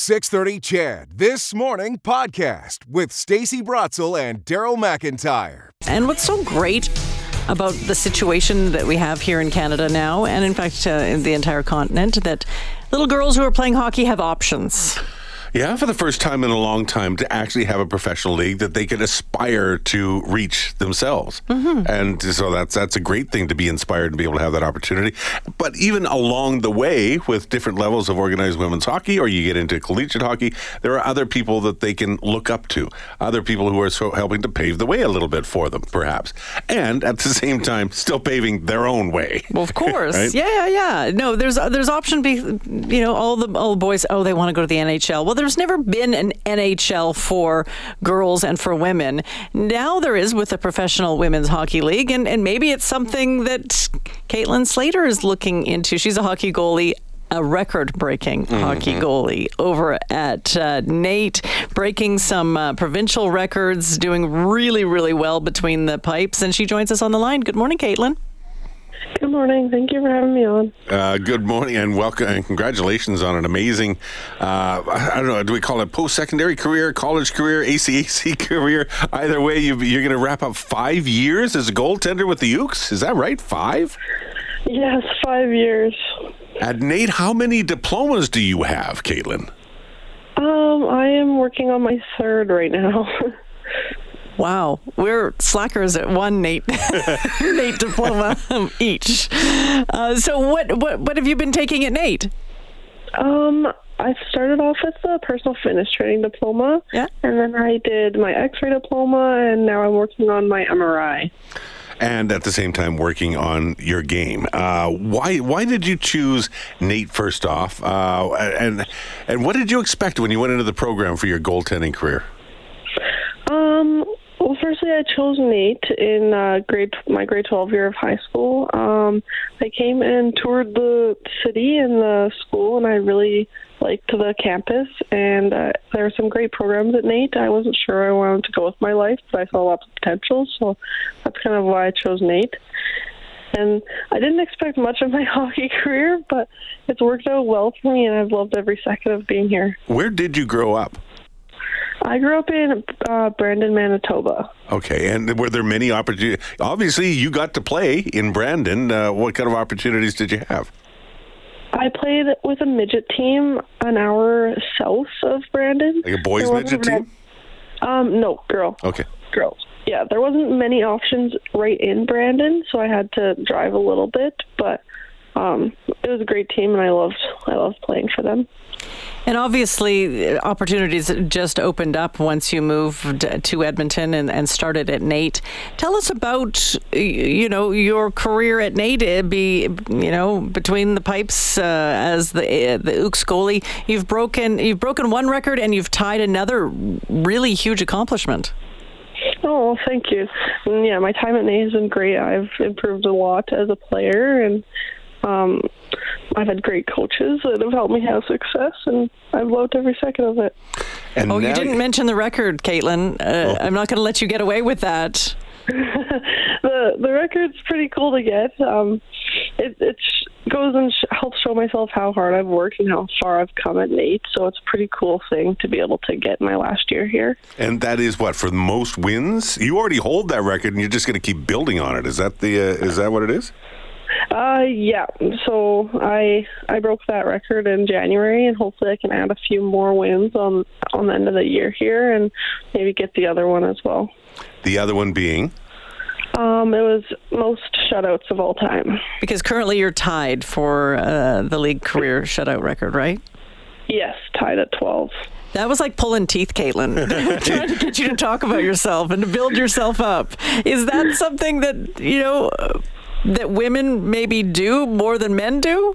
630 CHED This Morning podcast with Stacey Brotzel and Daryl McIntyre. And what's so great about the situation that we have here in Canada now, and in fact, uh, in the entire continent, that little girls who are playing hockey have options. Yeah, for the first time in a long time, to actually have a professional league that they can aspire to reach themselves, mm-hmm. and so that's that's a great thing to be inspired and be able to have that opportunity. But even along the way, with different levels of organized women's hockey, or you get into collegiate hockey, there are other people that they can look up to, other people who are so helping to pave the way a little bit for them, perhaps, and at the same time, still paving their own way. Well, of course, right? yeah, yeah, yeah. No, there's there's option. Be you know, all the all the boys. Oh, they want to go to the NHL. Well there's never been an NHL for girls and for women. Now there is with the Professional Women's Hockey League, and, and maybe it's something that Kaitlyn Slator is looking into. She's a hockey goalie a record breaking mm-hmm. hockey goalie over at uh, NAIT, breaking some uh, provincial records, doing really, really well between the pipes. And she joins us on the line. Good morning, Kaitlyn. Good morning. Thank you for having me on. Uh, good morning and welcome and congratulations on an amazing, uh, I don't know, do we call it post secondary career, college career, ACAC career? Either way, you, are going to wrap up five years as a goaltender with the Ooks. Is that right? Five? Yes, five years. At NAIT, how many diplomas do you have, Kaitlyn? Um, I am working on my third right now. Wow, we're slackers at one NAIT NAIT diploma each. Uh, so what what what have you been taking at NAIT? Um, I started off with the personal fitness training diploma. Yeah. And then I did my X-ray diploma, and now I'm working on my MRI. And at the same time, working on your game. Uh, why why did you choose NAIT first off? Uh, and and what did you expect when you went into the program for your goaltending career? Um, well, firstly, I chose NAIT in uh, grade my grade twelve year of high school. Um, I came and toured the city and the school, and I really liked the campus. And uh, there are some great programs at NAIT. I wasn't sure I wanted to go with my life, but I saw lots of potential, so that's kind of why I chose NAIT. And I didn't expect much of my hockey career, but it's worked out well for me, and I've loved every second of being here. Where did you grow up? I grew up in uh, Brandon, Manitoba. Okay, and were there many opportunities? Obviously, you got to play in Brandon. Uh, what kind of opportunities did you have? I played with a midget team an hour south of Brandon. Like a boys' midget team? Um, no, girl. Okay. Girls. Yeah, there wasn't many options right in Brandon, so I had to drive a little bit, but um, it was a great team, and I loved I loved playing for them. And obviously, opportunities just opened up once you moved to Edmonton and, and started at NAIT. Tell us about you know your career at NAIT. It'd be you know between the pipes uh, as the the Ooks goalie. You've broken you've broken one record and you've tied another really huge accomplishment. Oh, thank you. And yeah, my time at NAIT has been great. I've improved a lot as a player and um, I've had great coaches that have helped me have success, and I've loved every second of it. And oh, you didn't mention the record, Kaitlyn. Uh, oh. I'm not going to let you get away with that. the the record's pretty cool to get. Um, it it goes and sh- helps show myself how hard I've worked and how far I've come at NAIT. So it's a pretty cool thing to be able to get my last year here. And that is what for the most wins. You already hold that record, and you're just going to keep building on it. Is that the uh, is that what it is? Uh, yeah. So I I broke that record in January, and hopefully I can add a few more wins on on the end of the year here, and maybe get the other one as well. The other one being. Um, it was most shutouts of all time. Because currently you're tied for uh, the league career shutout record, right? Yes, tied at 12. That was like pulling teeth, Kaitlyn, trying to get you to talk about yourself and to build yourself up. Is that something that, you know, that women maybe do more than men do?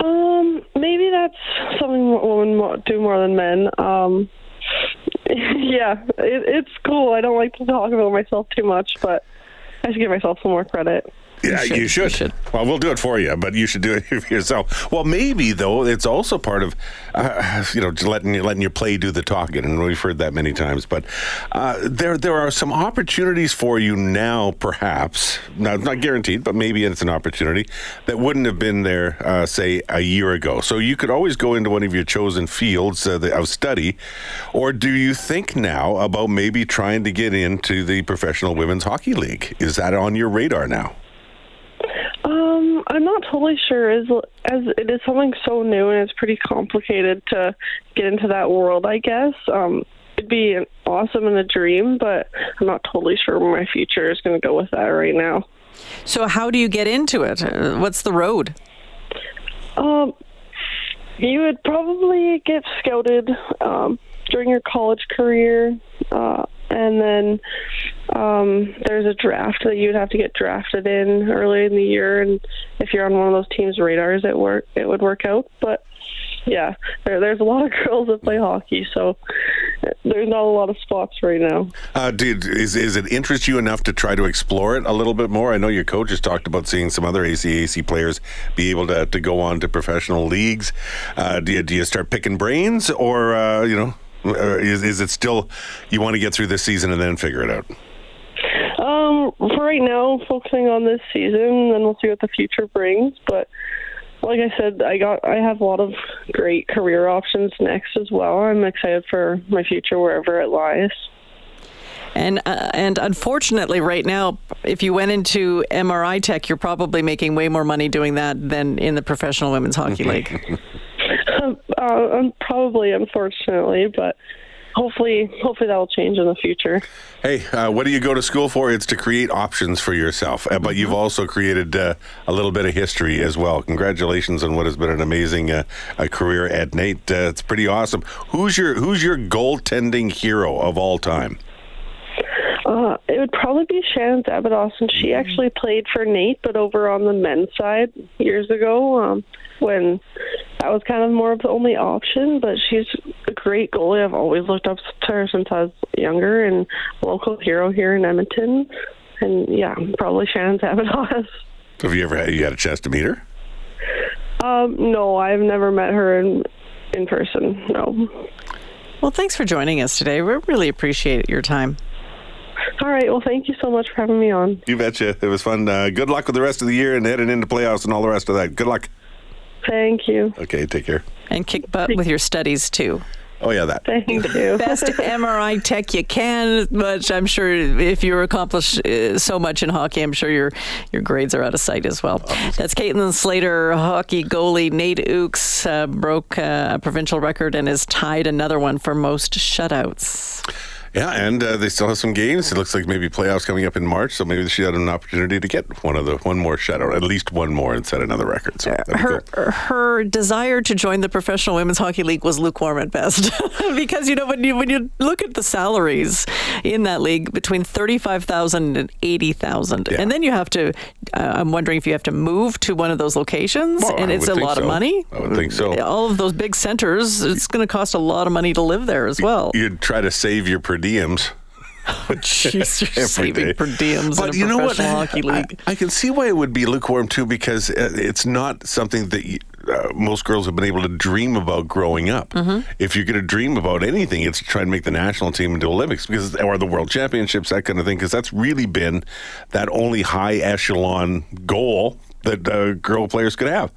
Um, maybe that's something women do more than men. Um, yeah, it, it's cool. I don't like to talk about myself too much, but I should give myself some more credit. Yeah, you should. You should. Well, we'll do it for you, but you should do it yourself. Well, maybe though, it's also part of uh, you know just letting letting your play do the talking, and we've heard that many times. But uh, there there are some opportunities for you now, perhaps not not guaranteed, but maybe it's an opportunity that wouldn't have been there, uh, say, a year ago. So you could always go into one of your chosen fields uh, of study, or do you think now about maybe trying to get into the professional women's hockey league? Is that on your radar now? I'm not totally sure as as it is something so new and it's pretty complicated to get into that world. I guess um, it'd be awesome and a dream, but I'm not totally sure where my future is going to go with that right now. So, how do you get into it? What's the road? Um, you would probably get scouted um, during your college career, uh, and then um, there's a draft that you'd have to get drafted in early in the year. And if you're on one of those teams' radars, it work it would work out. But yeah, there, there's a lot of girls that play hockey, so there's not a lot of spots right now. Uh, did, is, is it interest you enough to try to explore it a little bit more? I know your coach has talked about seeing some other ACAC players be able to, to go on to professional leagues. Uh, do, you, do you start picking brains, or uh, you know, uh, is, is it still you want to get through this season and then figure it out? Um, for right now, focusing on this season, then we'll see what the future brings. But like I said, I got I have a lot of great career options next as well. I'm excited for my future wherever it lies. And uh, and unfortunately, right now, if you went into MRI tech, you're probably making way more money doing that than in the professional women's hockey league. Uh, probably, unfortunately, but hopefully, hopefully that will change in the future. Hey, uh, what do you go to school for? It's to create options for yourself, uh, but you've also created uh, a little bit of history as well. Congratulations on what has been an amazing uh, career at NAIT. Uh, it's pretty awesome. Who's your Who's your goaltending hero of all time? Uh, it would probably be Shannon Szabados, and she actually played for NAIT, but over on the men's side years ago um, when that was kind of more of the only option. But she's a great goalie. I've always looked up to her since I was younger, and a local hero here in Edmonton. And yeah, probably Shannon Szabados. Have you ever had you had a chance to meet her? Um, no, I've never met her in in person. No. well, thanks for joining us today. We really appreciate your time. All right. Well, thank you so much for having me on. You betcha. It was fun. Uh, good luck with the rest of the year and heading into playoffs and all the rest of that. Good luck. Thank you. Okay, take care. And kick butt with your studies, too. Oh yeah, that. Thank you. Best MRI tech you can, but I'm sure if you accomplish uh, so much in hockey, I'm sure your your grades are out of sight as well. That's Kaitlyn Slator, hockey goalie. NAIT Ooks uh, broke uh, a provincial record and has tied another one for most shutouts. Yeah, and uh, they still have some games. It looks like maybe playoffs coming up in March, so maybe she had an opportunity to get one of the one more shutout, at least one more, and set another record. So her cool. her desire to join the professional women's hockey league was lukewarm at best because you know when you when you look at the salaries in that league between 35,000 and 80,000 Yeah. and then you have to uh, I'm wondering if you have to move to one of those locations Well, and I it's a lot of money I would think so. all of those big centers it's going to cost a lot of money to live there as well You'd try to save your per diems. Jeez, you're every saving day. per diems But in a you know what? hockey I, league I can see why it would be lukewarm too, because uh, it's not something that you, uh, most girls have been able to dream about growing up. Mm-hmm. If you're going to dream about anything, it's trying to make the national team into Olympics, because or the World Championships, that kind of thing, because that's really been that only high echelon goal that uh, girl players could have.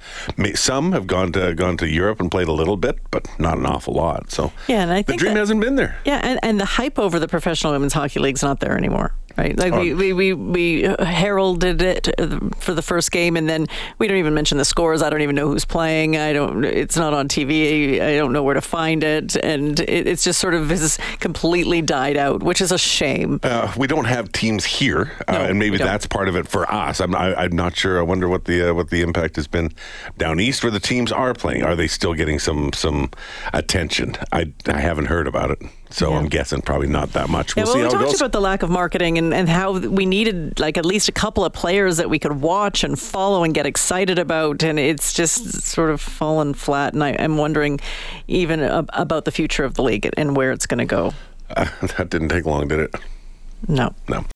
Some have gone to gone to Europe and played a little bit, but not an awful lot. So Yeah, and I the think dream that- hasn't been there. Yeah, and, and the hype over the professional women's hockey league's is not there anymore, right? Like we, we, we, we heralded it uh, for the first game, and then we don't even mention the scores. I don't even know who's playing. I don't. It's not on TV. I don't know where to find it, and it, it's just sort of has completely died out, which is a shame. Uh, we don't have teams here, uh, No, and maybe that's part of it for us. I'm, I, I'm not sure. I wonder what the uh, what the impact has been down east where the teams are playing. Are they still getting some some attention? I I haven't heard about it, so I'm guessing probably not that much. Yeah, We'll well, see we talked about the lack of marketing and, and how we needed like at least a couple of players that we could watch and follow and get excited about, and it's just sort of fallen flat. And I, I'm wondering even ab- about the future of the league and where it's going to go. Uh, that didn't take long, did it? No. No.